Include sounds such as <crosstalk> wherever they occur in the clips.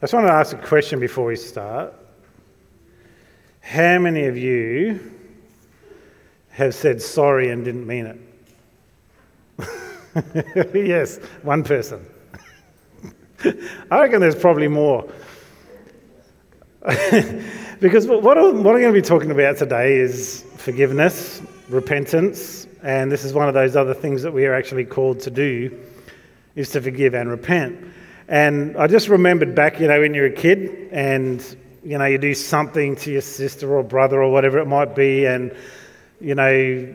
I just want to ask a question before we start. How many of you have said sorry and didn't mean it? <laughs> yes, one person. <laughs> I reckon there's probably more. <laughs> because what what I'm going to be talking about today is forgiveness, repentance, and this is one of those other things that we are actually called to do is to forgive and repent. And I just remembered back, you know, when you're a kid and, you know, you do something to your sister or brother or whatever it might be, and, you know,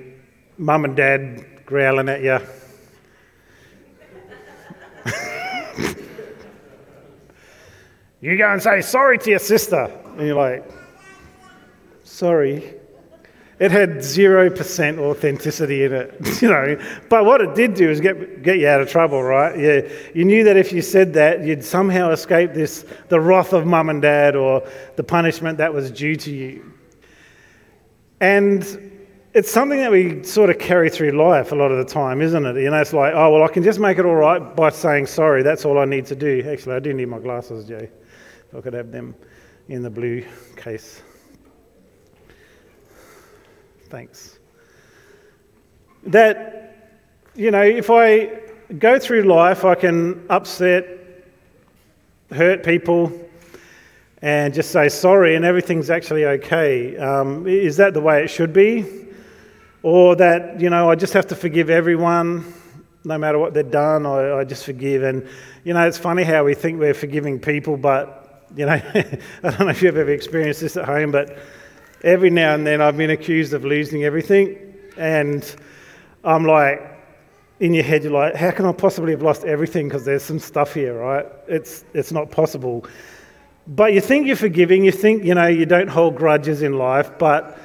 mum and dad growling at you. <laughs> you go and say sorry to your sister. And you're like, sorry. It had 0% authenticity in it, <laughs> you know. But what it did do is get, get you out of trouble, right? Yeah. You knew that if you said that, you'd somehow escape this, the wrath of mum and dad or the punishment that was due to you. And it's something that we sort of carry through life a lot of the time, isn't it? You know, it's like, oh, well, I can just make it all right by saying sorry. That's all I need to do. Actually, I do need my glasses, Jay. If I could have them in the blue case. Thanks. That, you know, if I go through life, I can upset, hurt people, and just say sorry, and everything's actually okay. Um, is that the way it should be? Or that, you know, I just have to forgive everyone, no matter what they've done, I, I just forgive. And, you know, it's funny how we think we're forgiving people, but, you know, <laughs> I don't know if you've ever experienced this at home, but every now and then I've been accused of losing everything. And I'm like, in your head, you're like, how can I possibly have lost everything? Because there's some stuff here, right? It's, it's not possible. But you think you're forgiving, you think, you know, you don't hold grudges in life, but,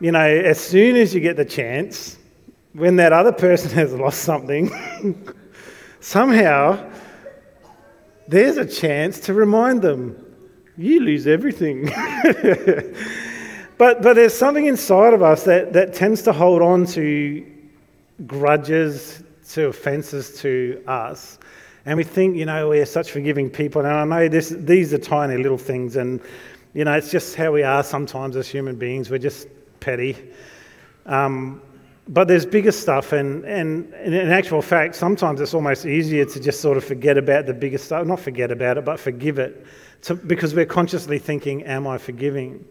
you know, as soon as you get the chance, when that other person <laughs> has lost something, <laughs> somehow there's a chance to remind them, you lose everything. <laughs> But, but there's something inside of us that, that tends to hold on to grudges, to offences to us. And we think, you know, we're such forgiving people. And I know this, these are tiny little things. And, you know, it's just how we are sometimes as human beings. We're just petty. Um, but there's bigger stuff. And, and, and in actual fact, sometimes it's almost easier to just sort of forget about the bigger stuff. Not forget about it, but forgive it. To, because we're consciously thinking, am I forgiving?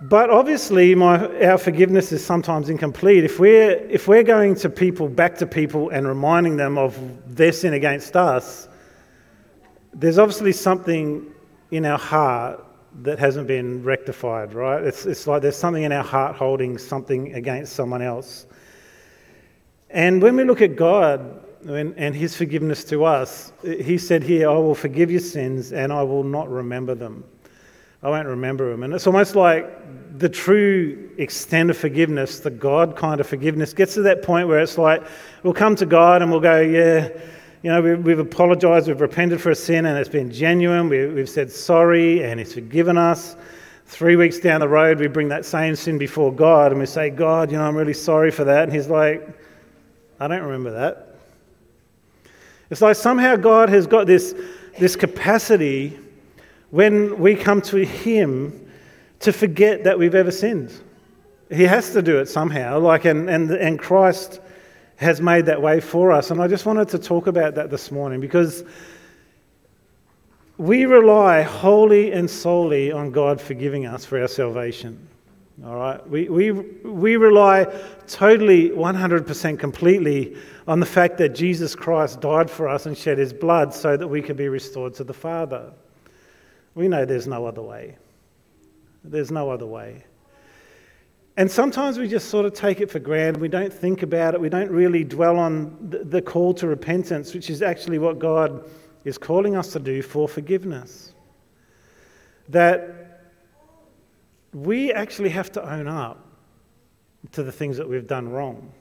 But obviously, my, our forgiveness is sometimes incomplete. If we're, if we're going to people, back to people, and reminding them of their sin against us, there's obviously something in our heart that hasn't been rectified, right? It's, it's like there's something in our heart holding something against someone else. And when we look at God and, and His forgiveness to us, He said here, I will forgive your sins and I will not remember them. I won't remember them. And it's almost like the true extent of forgiveness, the God kind of forgiveness, gets to that point where it's like we'll come to God and we'll go, yeah, you know, we, have apologized, we've repented for a sin and it's been genuine, we, we've said sorry and He's forgiven us. Three weeks down the road, we bring that same sin before God and we say, God, you know, I'm really sorry for that. And He's like, I don't remember that. It's like somehow God has got this, this capacity when we come to Him to forget that we've ever sinned. He has to do it somehow, like, and, and, and Christ has made that way for us. And I just wanted to talk about that this morning because we rely wholly and solely on God forgiving us for our salvation. All right? We, we, we rely totally, 100% completely on the fact that Jesus Christ died for us and shed his blood so that we could be restored to the Father. We know there's no other way. There's no other way. And sometimes we just sort of take it for granted. We don't think about it. We don't really dwell on the call to repentance, which is actually what God is calling us to do for forgiveness. That we actually have to own up to the things that we've done wrong.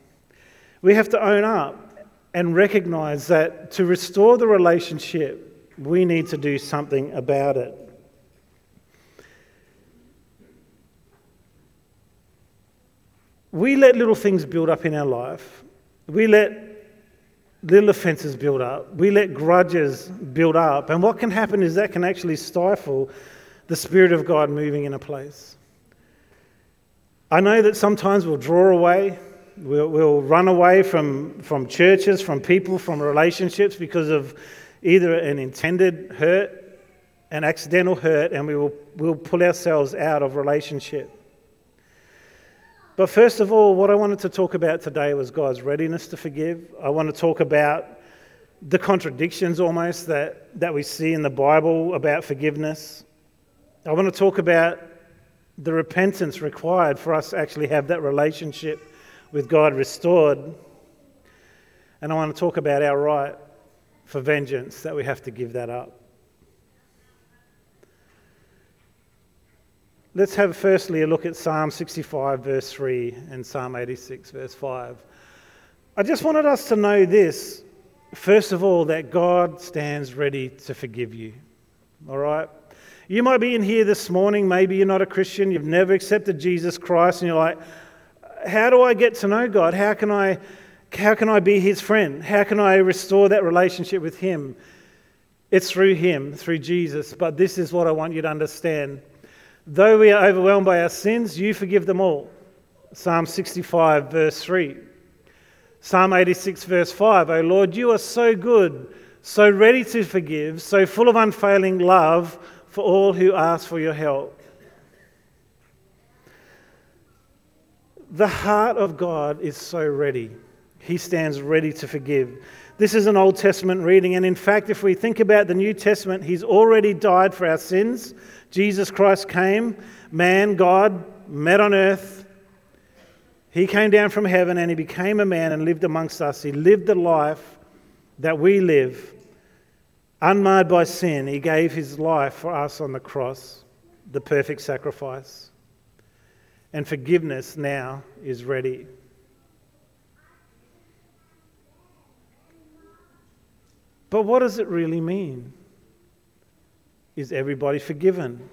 We have to own up and recognize that to restore the relationship, we need to do something about it. We let little things build up in our life. We let little offenses build up. We let grudges build up. And what can happen is that can actually stifle the Spirit of God moving in a place. I know that sometimes we'll draw away, we'll, we'll run away from, from churches, from people, from relationships because of either an intended hurt, an accidental hurt, and we will we'll pull ourselves out of relationship. But first of all, what I wanted to talk about today was God's readiness to forgive. I want to talk about the contradictions almost that, that we see in the Bible about forgiveness. I want to talk about the repentance required for us to actually have that relationship with God restored. And I want to talk about our right for vengeance, that we have to give that up. Let's have firstly a look at Psalm 65, verse 3, and Psalm 86, verse 5. I just wanted us to know this, first of all, that God stands ready to forgive you. All right? You might be in here this morning, maybe you're not a Christian, you've never accepted Jesus Christ, and you're like, how do I get to know God? How can I, how can I be his friend? How can I restore that relationship with him? It's through him, through Jesus. But this is what I want you to understand Though we are overwhelmed by our sins, you forgive them all. Psalm 65, verse 3. Psalm 86, verse 5. O Lord, you are so good, so ready to forgive, so full of unfailing love for all who ask for your help. The heart of God is so ready. He stands ready to forgive. This is an Old Testament reading, and in fact, if we think about the New Testament, He's already died for our sins Jesus Christ came, man, God, met on earth. He came down from heaven and he became a man and lived amongst us. He lived the life that we live, unmarred by sin. He gave his life for us on the cross, the perfect sacrifice. And forgiveness now is ready. But what does it really mean? Is everybody forgiven?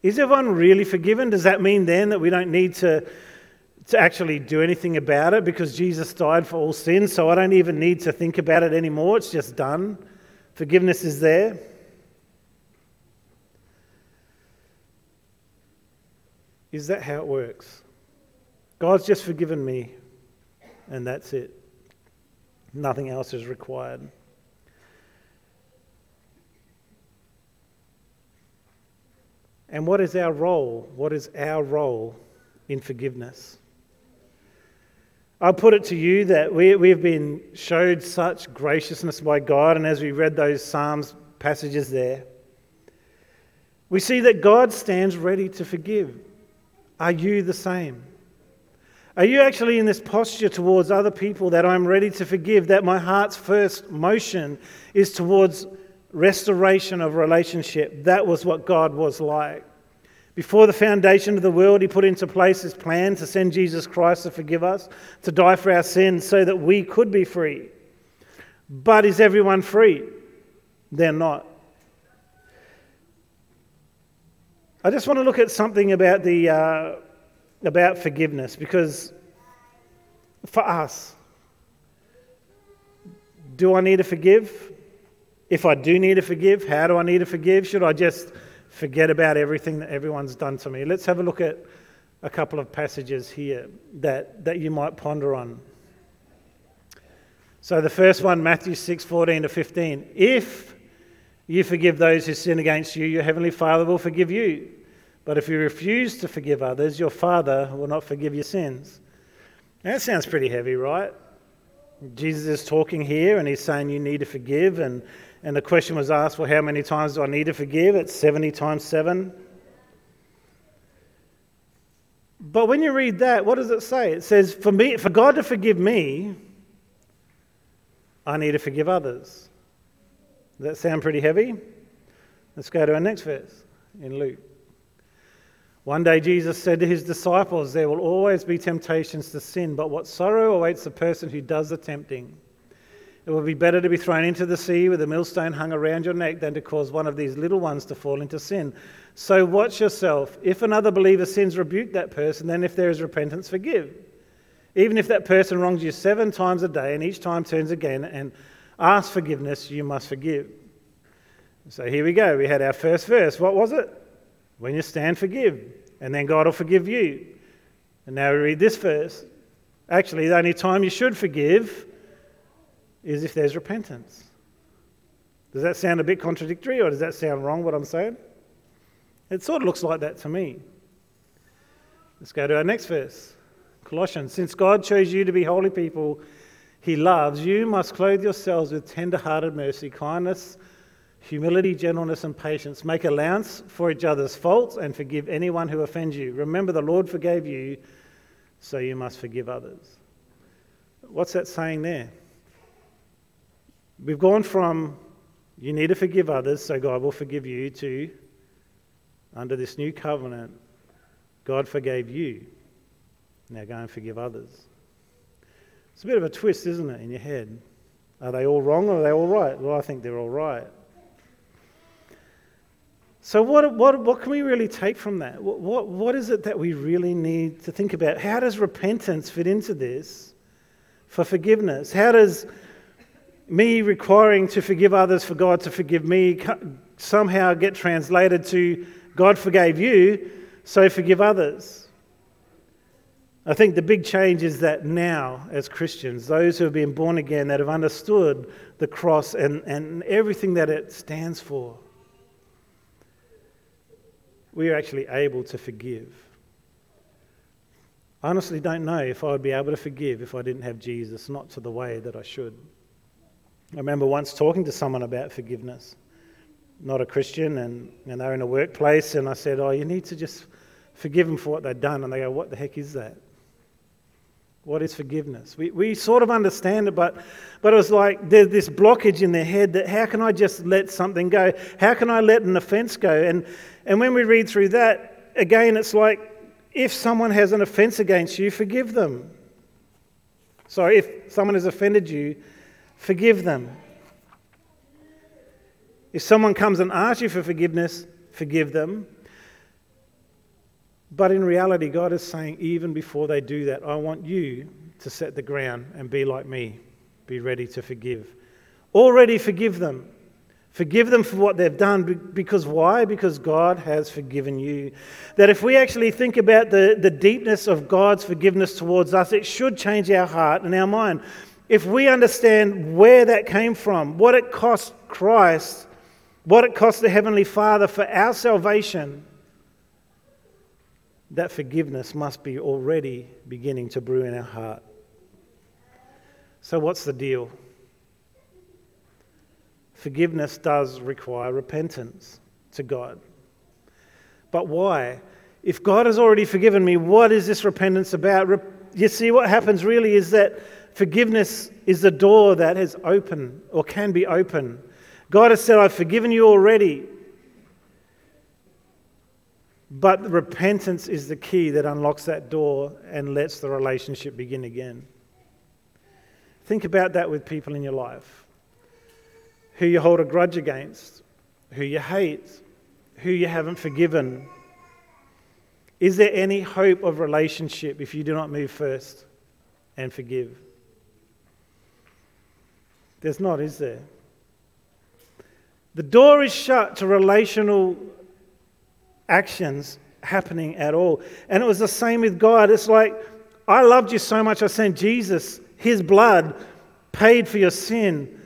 Is everyone really forgiven? Does that mean then that we don't need to, to actually do anything about it because Jesus died for all sins, so I don't even need to think about it anymore? It's just done. Forgiveness is there. Is that how it works? God's just forgiven me, and that's it. Nothing else is required. And what is our role? What is our role in forgiveness? I'll put it to you that we, we have been showed such graciousness by God, and as we read those Psalms passages there, we see that God stands ready to forgive. Are you the same? Are you actually in this posture towards other people that I'm ready to forgive, that my heart's first motion is towards restoration of relationship. That was what God was like. Before the foundation of the world, He put into place His plan to send Jesus Christ to forgive us, to die for our sins so that we could be free. But is everyone free? They're not. I just want to look at something about, the, uh, about forgiveness because for us, do I need to forgive? If I do need to forgive, how do I need to forgive? Should I just forget about everything that everyone's done to me? Let's have a look at a couple of passages here that, that you might ponder on. So the first one, Matthew 6 14 to 15. If you forgive those who sin against you, your heavenly Father will forgive you. But if you refuse to forgive others, your Father will not forgive your sins. Now, that sounds pretty heavy, right? Jesus is talking here and he's saying you need to forgive and and the question was asked, well, how many times do I need to forgive? It's 70 times 7. But when you read that, what does it say? It says, for, me, for God to forgive me, I need to forgive others. Does that sound pretty heavy? Let's go to our next verse in Luke. One day Jesus said to his disciples, There will always be temptations to sin, but what sorrow awaits the person who does the tempting. It would be better to be thrown into the sea with a millstone hung around your neck than to cause one of these little ones to fall into sin. So watch yourself. If another believer sins, rebuke that person. Then, if there is repentance, forgive. Even if that person wrongs you seven times a day and each time turns again and asks forgiveness, you must forgive. So here we go. We had our first verse. What was it? When you stand, forgive, and then God will forgive you. And now we read this verse. Actually, the only time you should forgive is if there's repentance. Does that sound a bit contradictory, or does that sound wrong, what I'm saying? It sort of looks like that to me. Let's go to our next verse Colossians. Since God chose you to be holy people he loves, you must clothe yourselves with tender hearted mercy, kindness, humility, gentleness, and patience. Make allowance for each other's faults and forgive anyone who offends you. Remember, the Lord forgave you, so you must forgive others. What's that saying there? We've gone from you need to forgive others so God will forgive you to under this new covenant, God forgave you. Now go and forgive others. It's a bit of a twist, isn't it, in your head? Are they all wrong or are they all right? Well, I think they're all right. So, what, what, what can we really take from that? What, what, what is it that we really need to think about? How does repentance fit into this for forgiveness? How does me requiring to forgive others for God to forgive me somehow get translated to God forgave you, so forgive others? I think the big change is that now, as Christians, those who have been born again, that have understood the cross and, and everything that it stands for, we are actually able to forgive. I honestly don't know if I would be able to forgive if I didn't have Jesus, not to the way that I should. I remember once talking to someone about forgiveness, not a Christian, and, and they're in a workplace, and I said, Oh, you need to just forgive them for what they've done. And they go, What the heck is that? What is forgiveness? We, we sort of understand it, but, but it was like there's this blockage in their head that how can I just let something go? How can I let an offense go? And, and when we read through that, again, it's like if someone has an offense against you, forgive them. Sorry, if someone has offended you, forgive them. If someone comes and asks you for forgiveness, forgive them. But in reality, God is saying, even before they do that, I want you to set the ground and be like me. Be ready to forgive. Already forgive them. Forgive them for what they've done. Because why? Because God has forgiven you. That if we actually think about the, the deepness of God's forgiveness towards us, it should change our heart and our mind. If we understand where that came from, what it cost Christ, what it cost the Heavenly Father for our salvation, that forgiveness must be already beginning to brew in our heart. So, what's the deal? Forgiveness does require repentance to God. But why? If God has already forgiven me, what is this repentance about? You see, what happens really is that forgiveness is the door that is open or can be open. God has said, I've forgiven you already. But repentance is the key that unlocks that door and lets the relationship begin again. Think about that with people in your life who you hold a grudge against, who you hate, who you haven't forgiven. Is there any hope of relationship if you do not move first and forgive? There's not, is there? The door is shut to relational actions happening at all. And it was the same with God. It's like, I loved you so much, I sent Jesus. His blood paid for your sin.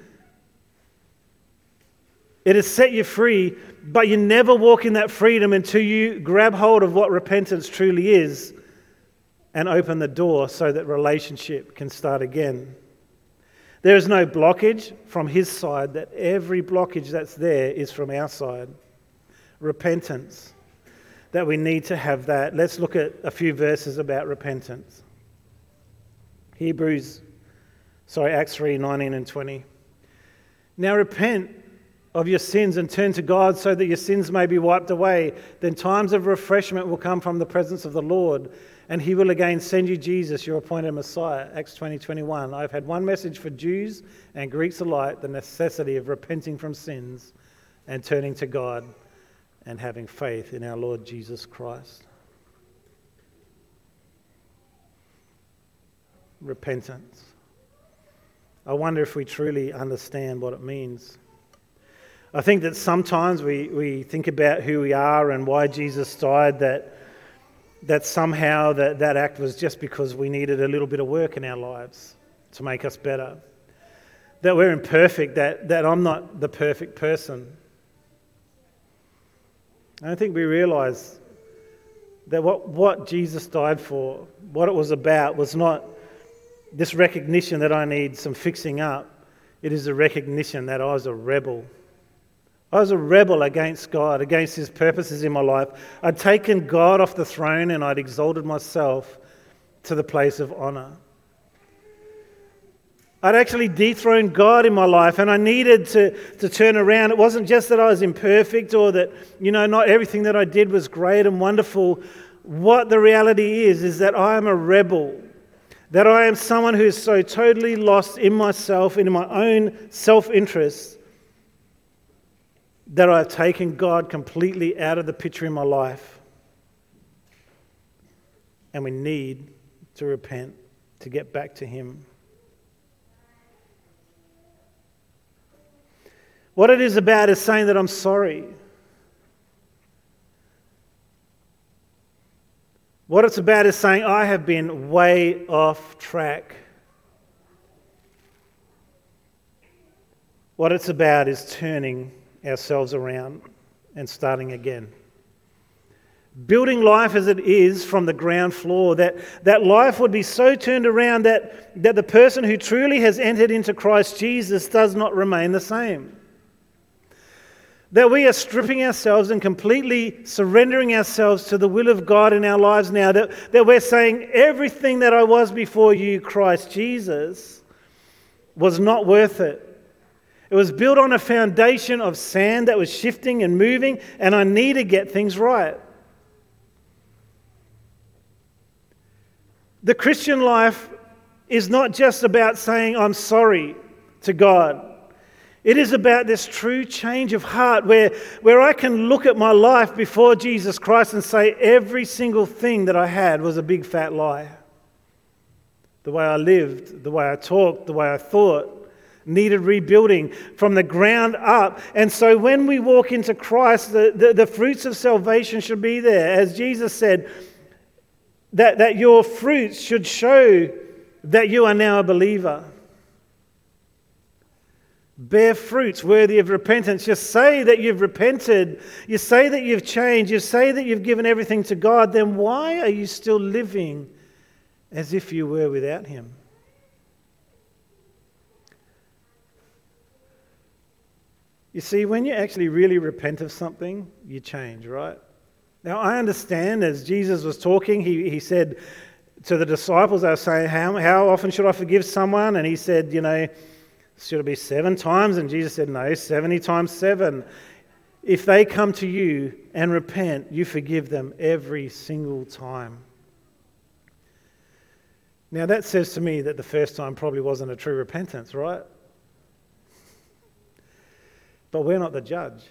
It has set you free, but you never walk in that freedom until you grab hold of what repentance truly is and open the door so that relationship can start again. There is no blockage from his side, that every blockage that's there is from our side. Repentance that we need to have that. Let's look at a few verses about repentance. Hebrews, sorry, Acts 3 19 and 20. Now repent of your sins and turn to God so that your sins may be wiped away. Then times of refreshment will come from the presence of the Lord, and he will again send you Jesus, your appointed Messiah. Acts 20 21. I've had one message for Jews and Greeks alike the necessity of repenting from sins and turning to God and having faith in our Lord Jesus Christ. repentance. I wonder if we truly understand what it means. I think that sometimes we, we think about who we are and why Jesus died, that, that somehow that, that act was just because we needed a little bit of work in our lives to make us better. That we're imperfect, that, that I'm not the perfect person. I don't think we realize that what, what Jesus died for, what it was about, was not this recognition that I need some fixing up. It is a recognition that I was a rebel. I was a rebel against God, against His purposes in my life. I'd taken God off the throne and I'd exalted myself to the place of honor. I'd actually dethroned God in my life and I needed to, to turn around. It wasn't just that I was imperfect or that, you know, not everything that I did was great and wonderful. What the reality is, is that I am a rebel. That I am someone who is so totally lost in myself, in my own self interest, that I've taken God completely out of the picture in my life. And we need to repent to get back to Him. What it is about is saying that I'm sorry. What it's about is saying, I have been way off track. What it's about is turning ourselves around and starting again. Building life as it is from the ground floor, that, that life would be so turned around that, that the person who truly has entered into Christ Jesus does not remain the same. That we are stripping ourselves and completely surrendering ourselves to the will of God in our lives now. That, that we're saying everything that I was before you, Christ Jesus, was not worth it. It was built on a foundation of sand that was shifting and moving, and I need to get things right. The Christian life is not just about saying, I'm sorry to God. It is about this true change of heart where, where I can look at my life before Jesus Christ and say every single thing that I had was a big fat lie. The way I lived, the way I talked, the way I thought needed rebuilding from the ground up. And so when we walk into Christ, the, the, the fruits of salvation should be there. As Jesus said, that, that your fruits should show that you are now a believer. Bear fruits worthy of repentance. Just say that you've repented. You say that you've changed. You say that you've given everything to God. Then why are you still living as if you were without Him? You see, when you actually really repent of something, you change, right? Now, I understand as Jesus was talking, he, he said to the disciples, they were saying, how, how often should I forgive someone? And he said, You know, should it be seven times? And Jesus said, No, 70 times seven. If they come to you and repent, you forgive them every single time. Now, that says to me that the first time probably wasn't a true repentance, right? But we're not the judge.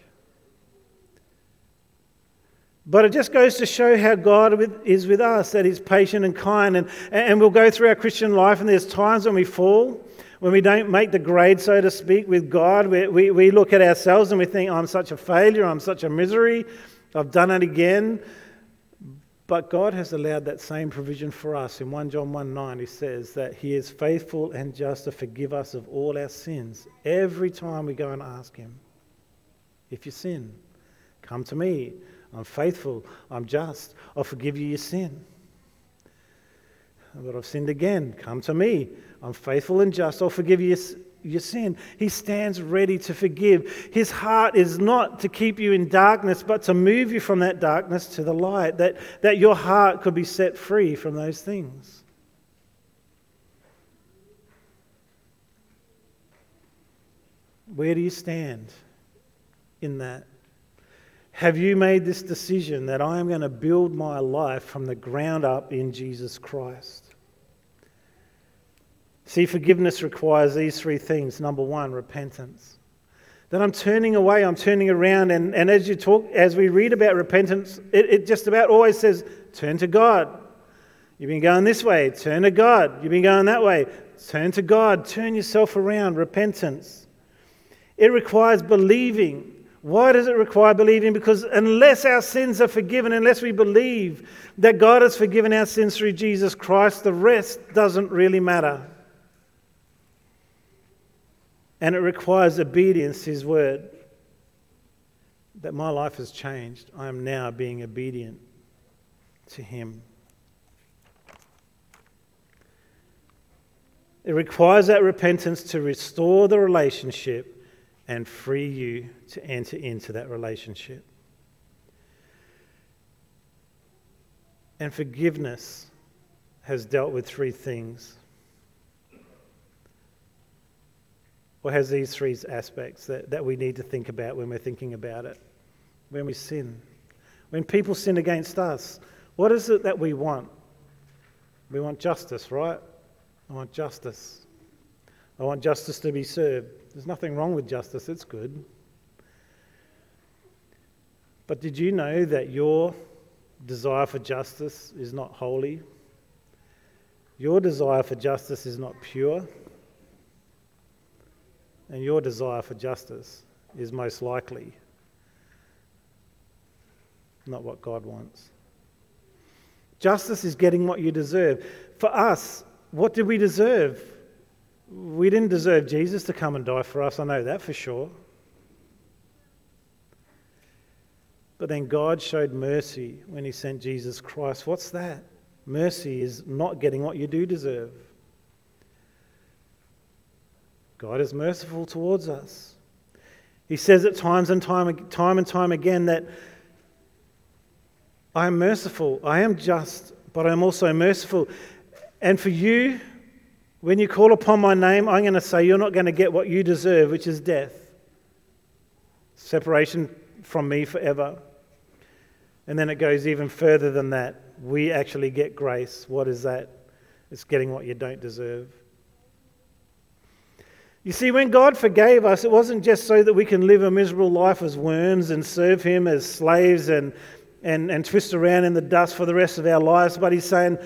But it just goes to show how God is with us, that He's patient and kind. And, and we'll go through our Christian life, and there's times when we fall when we don't make the grade, so to speak, with God, we, we, we look at ourselves and we think, I'm such a failure, I'm such a misery, I've done it again. But God has allowed that same provision for us. In 1 John 1 9, he says that he is faithful and just to forgive us of all our sins every time we go and ask him. If you sin, come to me. I'm faithful, I'm just, I'll forgive you your sin. But I've sinned again. Come to me. I'm faithful and just. I'll forgive you your sin. He stands ready to forgive. His heart is not to keep you in darkness, but to move you from that darkness to the light, that, that your heart could be set free from those things. Where do you stand in that? Have you made this decision that I am going to build my life from the ground up in Jesus Christ? See, forgiveness requires these three things. Number one, repentance. That I'm turning away, I'm turning around, and, and as you talk, as we read about repentance, it, it just about always says, turn to God. You've been going this way, turn to God. You've been going that way, turn to God. Turn yourself around, repentance. It requires believing. Why does it require believing? Because unless our sins are forgiven, unless we believe that God has forgiven our sins through Jesus Christ, the rest doesn't really matter. And it requires obedience to His word. That my life has changed. I am now being obedient to Him. It requires that repentance to restore the relationship and free you to enter into that relationship. And forgiveness has dealt with three things or has these three aspects that, that we need to think about when we're thinking about it. When we sin, when people sin against us, what is it that we want? We want justice, right? I want justice. I want justice to be served. There's nothing wrong with justice, it's good. But did you know that your desire for justice is not holy? Your desire for justice is not pure? And your desire for justice is most likely not what God wants. Justice is getting what you deserve. For us, what did we deserve? We didn't deserve Jesus to come and die for us, I know that for sure. But then God showed mercy when He sent Jesus Christ. What's that? Mercy is not getting what you do deserve. God is merciful towards us. He says at times and time, time and time again that I am merciful, I am just, but I am also merciful. And for you, when you call upon my name, I'm going to say you're not going to get what you deserve, which is death, separation from me forever. And then it goes even further than that. We actually get grace. What is that? It's getting what you don't deserve. You see, when God forgave us, it wasn't just so that we can live a miserable life as worms and serve Him as slaves and, and, and twist around in the dust for the rest of our lives, but He's saying,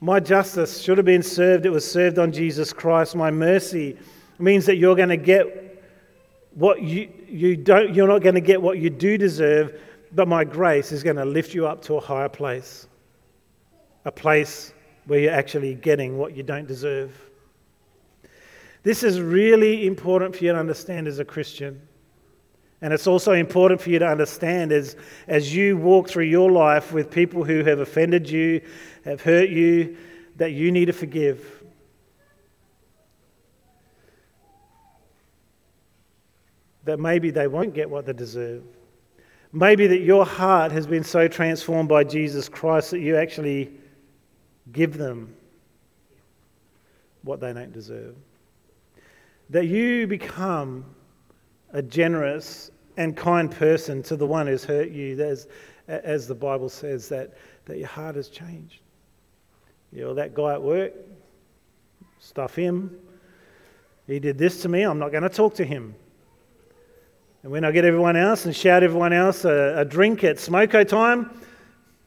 My justice should have been served. It was served on Jesus Christ. My mercy means that you're going to get what you, you don't, you're not going to get what you do deserve, but my grace is going to lift you up to a higher place, a place where you're actually getting what you don't deserve. This is really important for you to understand as a Christian. And it's also important for you to understand as, as you walk through your life with people who have offended you, have hurt you, that you need to forgive. That maybe they won't get what they deserve. Maybe that your heart has been so transformed by Jesus Christ that you actually give them what they don't deserve that you become a generous and kind person to the one who's hurt you, as, as the Bible says, that, that your heart has changed. You know, that guy at work, stuff him. He did this to me, I'm not going to talk to him. And when I get everyone else and shout everyone else a, a drink at smoko time,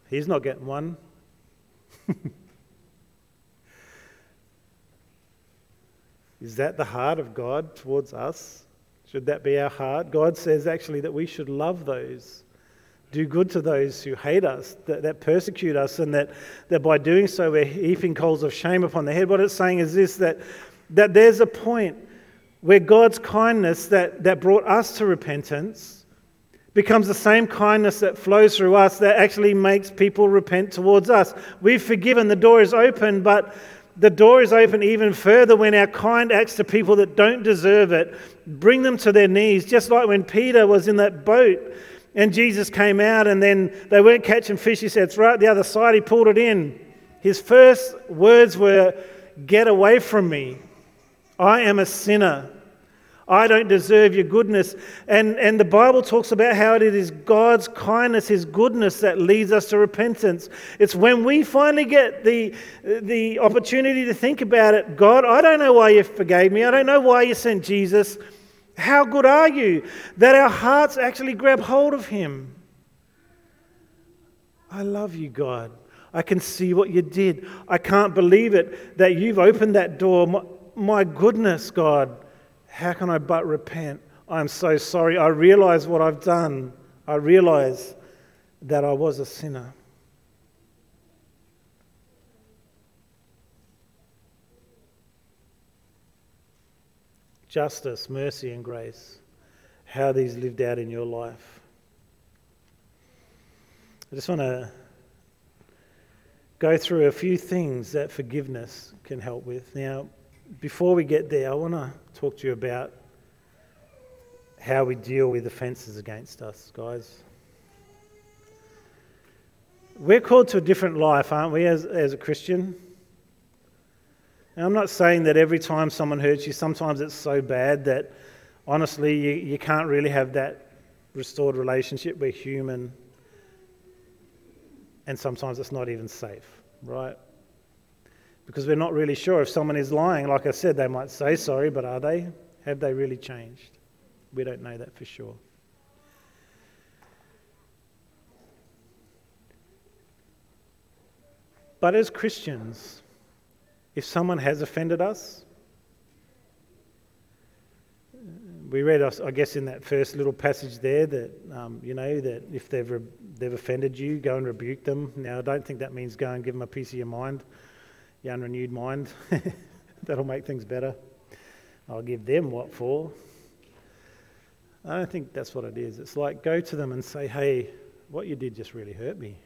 he's not getting one. <laughs> Is that the heart of God towards us? Should that be our heart? God says actually that we should love those, do good to those who hate us, that, that persecute us, and that, that by doing so we're heaping coals of shame upon their head. What it's saying is this that, that there's a point where God's kindness that, that brought us to repentance becomes the same kindness that flows through us that actually makes people repent towards us. We've forgiven, the door is open, but the door is open even further when our kind acts to people that don't deserve it, bring them to their knees, just like when Peter was in that boat and Jesus came out and then they weren't catching fish. He said, It's right the other side. He pulled it in. His first words were, Get away from me. I am a sinner. I don't deserve your goodness. And, and the Bible talks about how it is God's kindness, His goodness that leads us to repentance. It's when we finally get the, the opportunity to think about it God, I don't know why you forgave me. I don't know why you sent Jesus. How good are you? That our hearts actually grab hold of Him. I love you, God. I can see what you did. I can't believe it that you've opened that door. My, my goodness, God, how can I but repent? I'm so sorry. I realize what I've done. I realize that I was a sinner. Justice, mercy, and grace. How these lived out in your life. I just want to go through a few things that forgiveness can help with. Now, before we get there, I want to talk to you about how we deal with offences against us, guys. We're called to a different life, aren't we, as, as a Christian? Now, I'm not saying that every time someone hurts you, sometimes it's so bad that honestly you, you can't really have that restored relationship. We're human, and sometimes it's not even safe, right? Because we're not really sure if someone is lying. Like I said, they might say sorry, but are they? Have they really changed? We don't know that for sure. But as Christians, if someone has offended us, we read, I guess, in that first little passage there that, um, you know, that if they've, re- they've offended you, go and rebuke them. Now, I don't think that means go and give them a piece of your mind, your unrenewed mind. <laughs> That'll make things better. I'll give them what for. I don't think that's what it is. It's like go to them and say, hey, what you did just really hurt me.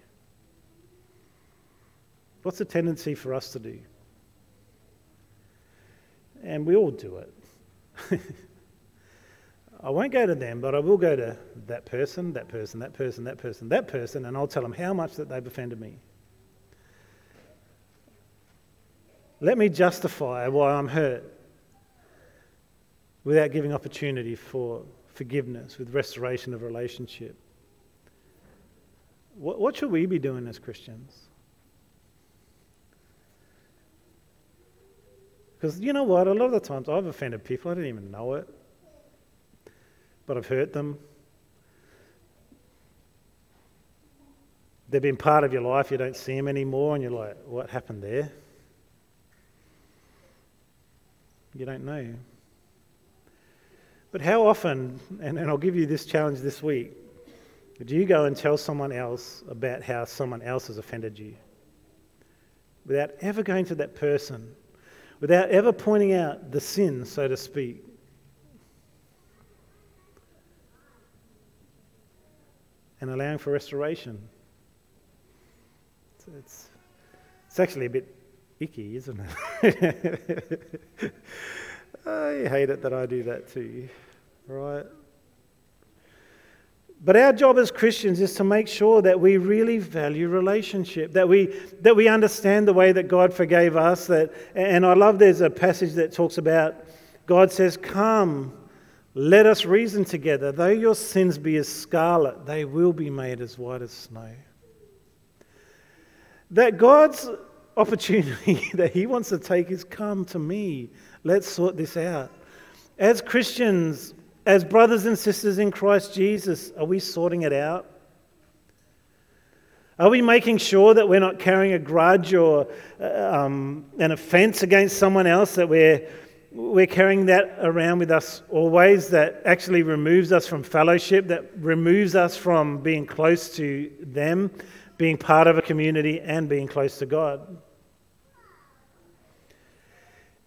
What's the tendency for us to do? And we all do it. <laughs> I won't go to them, but I will go to that person, that person, that person, that person, that person, and I'll tell them how much that they've offended me. Let me justify why I'm hurt without giving opportunity for forgiveness, with restoration of relationship. What, what should we be doing as Christians? Because you know what? A lot of the times I've offended people, I didn't even know it, but I've hurt them. They've been part of your life, you don't see them anymore, and you're like, what happened there? You don't know. But how often, and, and I'll give you this challenge this week, do you go and tell someone else about how someone else has offended you? Without ever going to that person without ever pointing out the sin, so to speak. And allowing for restoration. It's, it's, it's actually a bit icky, isn't it? <laughs> I hate it that I do that to you, right? But our job as Christians is to make sure that we really value relationship, that we, that we understand the way that God forgave us. That, and I love there's a passage that talks about God says, Come, let us reason together. Though your sins be as scarlet, they will be made as white as snow. That God's opportunity <laughs> that He wants to take is come to me. Let's sort this out. As Christians, as brothers and sisters in Christ Jesus, are we sorting it out? Are we making sure that we're not carrying a grudge or uh, um, an offense against someone else, that we're, we're carrying that around with us always, that actually removes us from fellowship, that removes us from being close to them, being part of a community, and being close to God?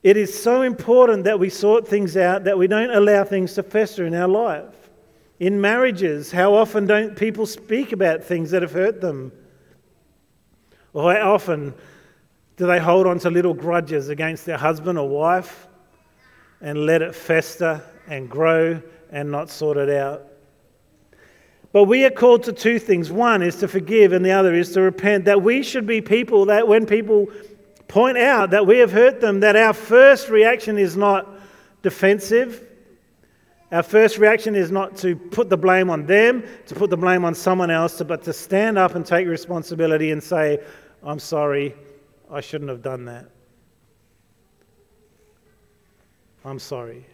It is so important that we sort things out, that we don't allow things to fester in our life. In marriages, how often don't people speak about things that have hurt them? Or how often do they hold on to little grudges against their husband or wife and let it fester and grow and not sort it out? But we are called to two things. One is to forgive, and the other is to repent. That we should be people that when people point out that we have hurt them, that our first reaction is not defensive. Our first reaction is not to put the blame on them, to put the blame on someone else, but to stand up and take responsibility and say, I'm sorry, I shouldn't have done that. I'm sorry.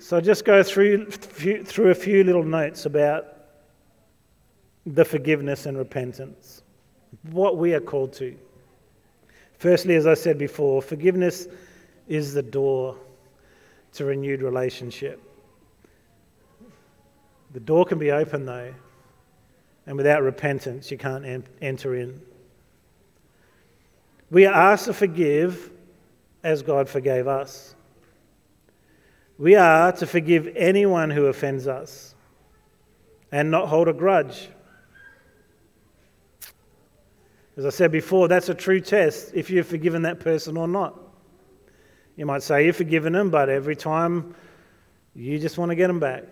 So just go through, through a few little notes about the forgiveness and repentance, what we are called to. Firstly, as I said before, forgiveness is the door to renewed relationship. The door can be open, though, and without repentance, you can't en- enter in. We are asked to forgive as God forgave us. We are to forgive anyone who offends us and not hold a grudge. As I said before, that's a true test if you've forgiven that person or not. You might say you've forgiven them, but every time you just want to get them back.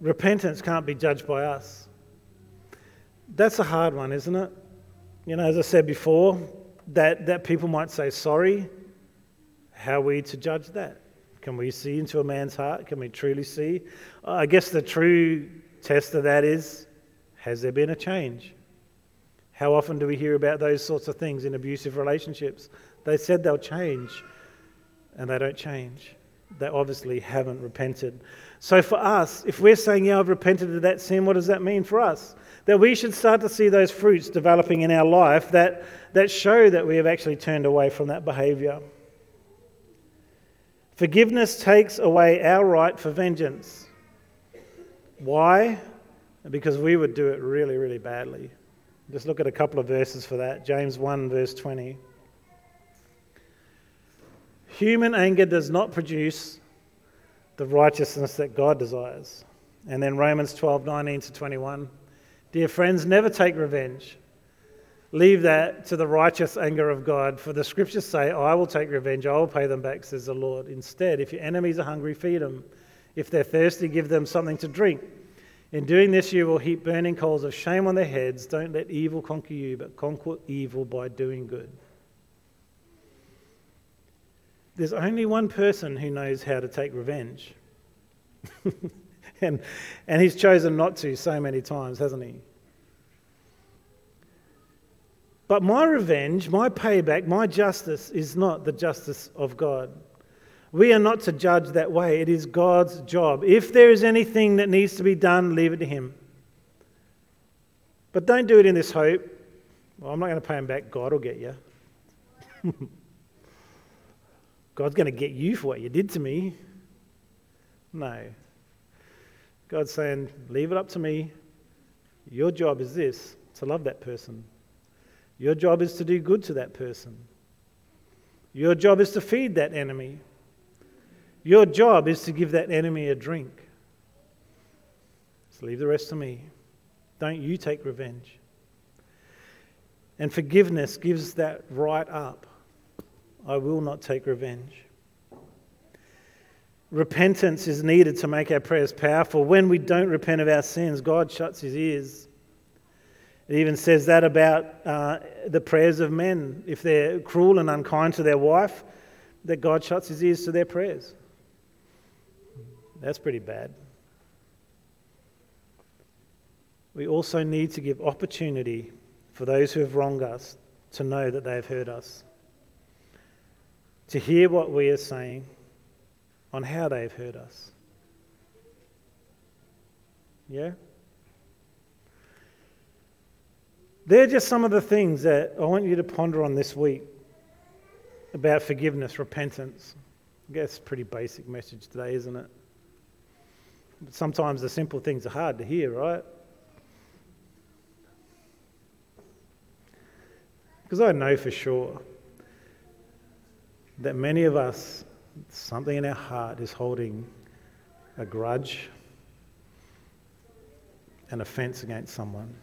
Repentance can't be judged by us. That's a hard one, isn't it? You know, as I said before, that, that people might say sorry. How are we to judge that? Can we see into a man's heart? Can we truly see? I guess the true test of that is has there been a change? How often do we hear about those sorts of things in abusive relationships? They said they'll change, and they don't change. They obviously haven't repented. So, for us, if we're saying, Yeah, I've repented of that sin, what does that mean for us? That we should start to see those fruits developing in our life that, that show that we have actually turned away from that behavior. Forgiveness takes away our right for vengeance. Why? Because we would do it really, really badly. Just look at a couple of verses for that. James 1, verse 20. Human anger does not produce the righteousness that God desires. And then Romans 12, 19 to 21. Dear friends, never take revenge. Leave that to the righteous anger of God, for the scriptures say, I will take revenge, I will pay them back, says the Lord. Instead, if your enemies are hungry, feed them. If they're thirsty, give them something to drink. In doing this, you will heap burning coals of shame on their heads. Don't let evil conquer you, but conquer evil by doing good. There's only one person who knows how to take revenge. <laughs> and, and he's chosen not to so many times, hasn't he? But my revenge, my payback, my justice is not the justice of God. We are not to judge that way. It is God's job. If there is anything that needs to be done, leave it to Him. But don't do it in this hope. Well, I'm not going to pay him back. God will get you. <laughs> God's going to get you for what you did to me. No. God's saying, leave it up to me. Your job is this to love that person. Your job is to do good to that person. Your job is to feed that enemy. Your job is to give that enemy a drink. Just leave the rest to me. Don't you take revenge. And forgiveness gives that right up. I will not take revenge. Repentance is needed to make our prayers powerful. When we don't repent of our sins, God shuts his ears. It even says that about uh, the prayers of men. If they're cruel and unkind to their wife, that God shuts his ears to their prayers. That's pretty bad. We also need to give opportunity for those who have wronged us to know that they have hurt us, to hear what we are saying on how they have hurt us. Yeah? They're just some of the things that I want you to ponder on this week about forgiveness, repentance. I guess pretty basic message today, isn't it? Sometimes the simple things are hard to hear, right? Because I know for sure that many of us, something in our heart is holding a grudge, an offense against someone.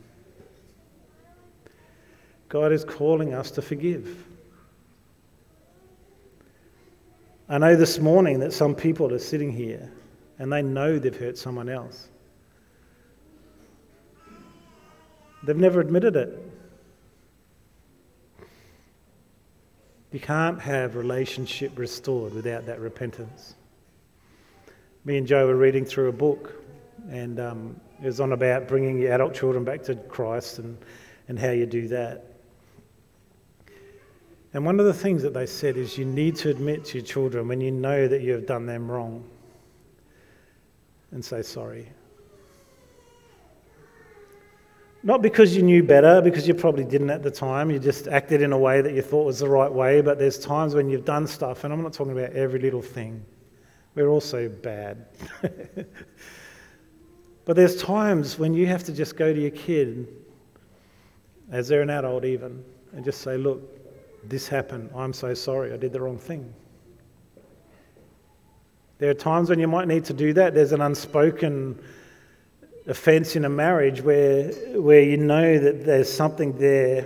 God is calling us to forgive. I know this morning that some people are sitting here and they know they've hurt someone else. They've never admitted it. You can't have relationship restored without that repentance. Me and Joe were reading through a book, and um, it was on about bringing your adult children back to Christ and, and how you do that. And one of the things that they said is you need to admit to your children when you know that you have done them wrong and say sorry. Not because you knew better, because you probably didn't at the time. You just acted in a way that you thought was the right way. But there's times when you've done stuff, and I'm not talking about every little thing. We're also bad. <laughs> but there's times when you have to just go to your kid, as they're an adult even, and just say, Look, this happened. I'm so sorry. I did the wrong thing. There are times when you might need to do that. There's an unspoken offense in a marriage where, where you know that there's something there,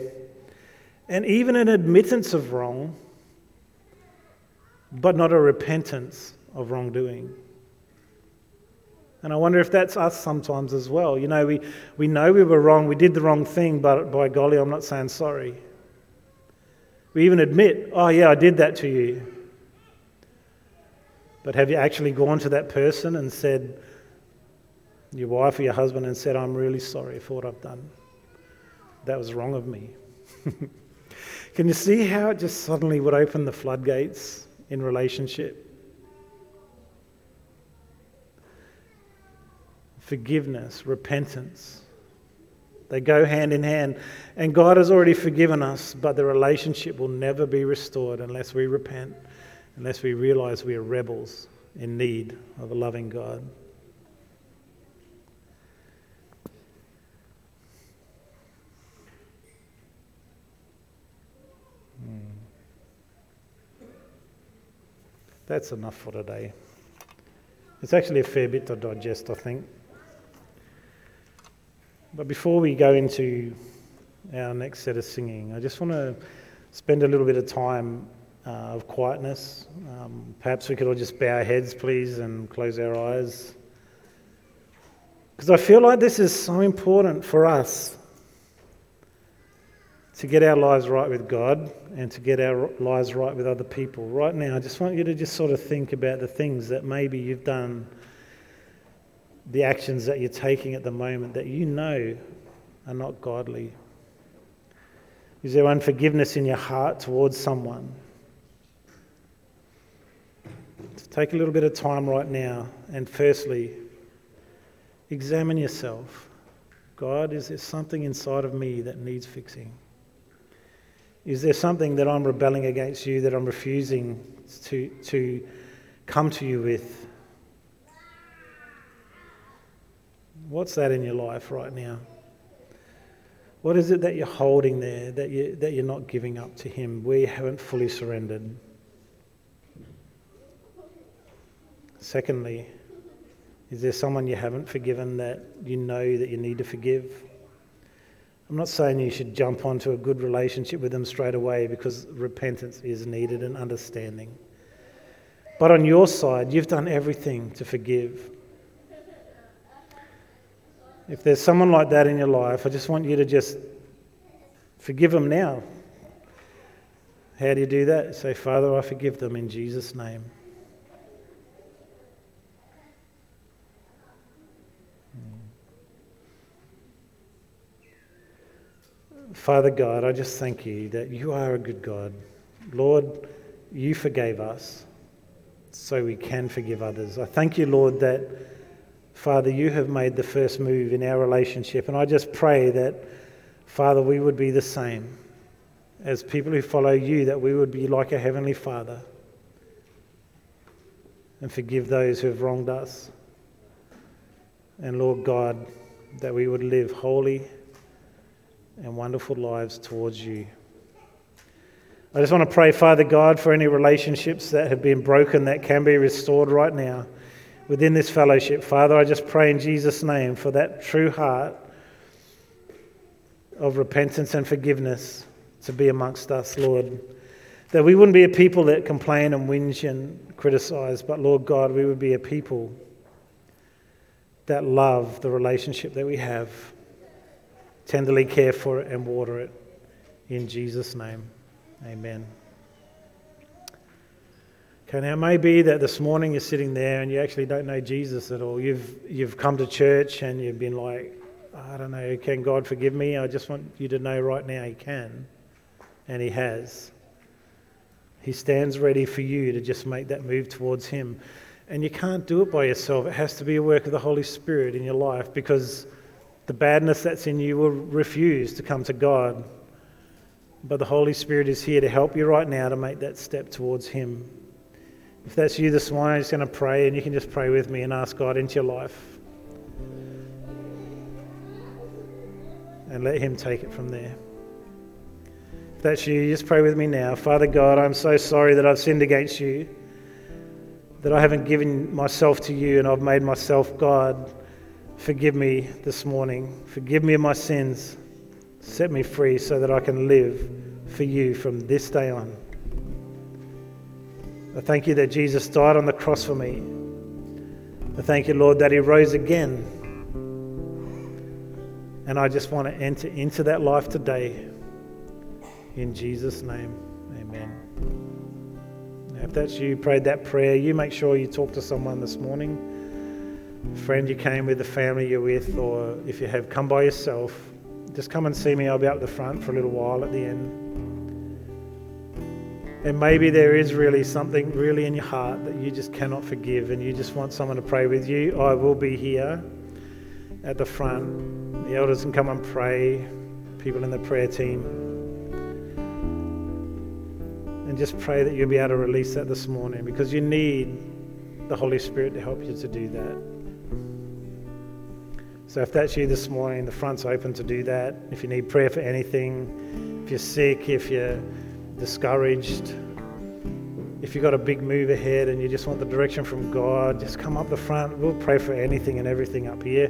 and even an admittance of wrong, but not a repentance of wrongdoing. And I wonder if that's us sometimes as well. You know, we, we know we were wrong, we did the wrong thing, but by golly, I'm not saying sorry. We even admit, oh, yeah, I did that to you. But have you actually gone to that person and said, your wife or your husband and said, I'm really sorry for what I've done. That was wrong of me. <laughs> Can you see how it just suddenly would open the floodgates in relationship? Forgiveness, repentance. They go hand in hand. And God has already forgiven us, but the relationship will never be restored unless we repent, unless we realize we are rebels in need of a loving God. Hmm. That's enough for today. It's actually a fair bit to digest, I think. But before we go into our next set of singing, I just want to spend a little bit of time uh, of quietness. Um, perhaps we could all just bow our heads, please, and close our eyes. Because I feel like this is so important for us to get our lives right with God and to get our lives right with other people. Right now, I just want you to just sort of think about the things that maybe you've done, the actions that you're taking at the moment that you know are not godly. Is there unforgiveness in your heart towards someone? So take a little bit of time right now and firstly, examine yourself. God, is there something inside of me that needs fixing? Is there something that I'm rebelling against you, that I'm refusing to, to come to you with? What's that in your life right now? What is it that you're holding there that, you, that you're not giving up to Him, We haven't fully surrendered? Secondly, is there someone you haven't forgiven that you know that you need to forgive? I'm not saying you should jump onto a good relationship with them straight away because repentance is needed and understanding. But on your side, you've done everything to forgive. If there's someone like that in your life, I just want you to just forgive them now. How do you do that? Say, Father, I forgive them in Jesus' name. Father God, I just thank you that you are a good God. Lord, you forgave us so we can forgive others. I thank you, Lord, that, Father, you have made the first move in our relationship. And I just pray that, Father, we would be the same as people who follow you, that we would be like a Heavenly Father and forgive those who have wronged us. And Lord God, that we would live holy and wonderful lives towards you. I just want to pray, Father God, for any relationships that have been broken that can be restored right now within this fellowship. Father, I just pray in Jesus' name for that true heart of repentance and forgiveness to be amongst us, Lord. That we wouldn't be a people that complain and whinge and criticize, but Lord God, we would be a people that love the relationship that we have tenderly care for it and water it. In Jesus' name, amen. Okay, now it may be that this morning you're sitting there and you actually don't know Jesus at all. You've, you've come to church and you've been like, I don't know, can God forgive me? I just want you to know right now He can, and He has. He stands ready for you to just make that move towards Him. And you can't do it by yourself. It has to be a work of the Holy Spirit in your life because the badness that's in you will refuse to come to God. But the Holy Spirit is here to help you right now to make that step towards Him. If that's you this morning, I'm just going to pray, and you can just pray with me and ask God into your life. And let Him take it from there. If that's you, just pray with me now. Father God, I'm so sorry that I've sinned against you, that I haven't given myself to you and I've made myself God. Forgive me this morning. Forgive me of my sins. Set me free so that I can live for you from this day on. I thank you that Jesus died on the cross for me. I thank you, Lord, that He rose again. And I just want to enter into that life today. In Jesus' name, amen. If that's you, prayed that prayer, you make sure you talk to someone this morning. Friend you came with, the family you're with, or if you have come by yourself, just come and see me. I'll be up the front for a little while at the end. And maybe there is really something really in your heart that you just cannot forgive and you just want someone to pray with you. I will be here at the front. The elders can come and pray, people in the prayer team. And just pray that you'll be able to release that this morning because you need the Holy Spirit to help you to do that. So if that's you this morning, the front's open to do that. If you need prayer for anything, if you're sick, if you're discouraged, if you've got a big move ahead and you just want the direction from God, just come up the front. We'll pray for anything and everything up here.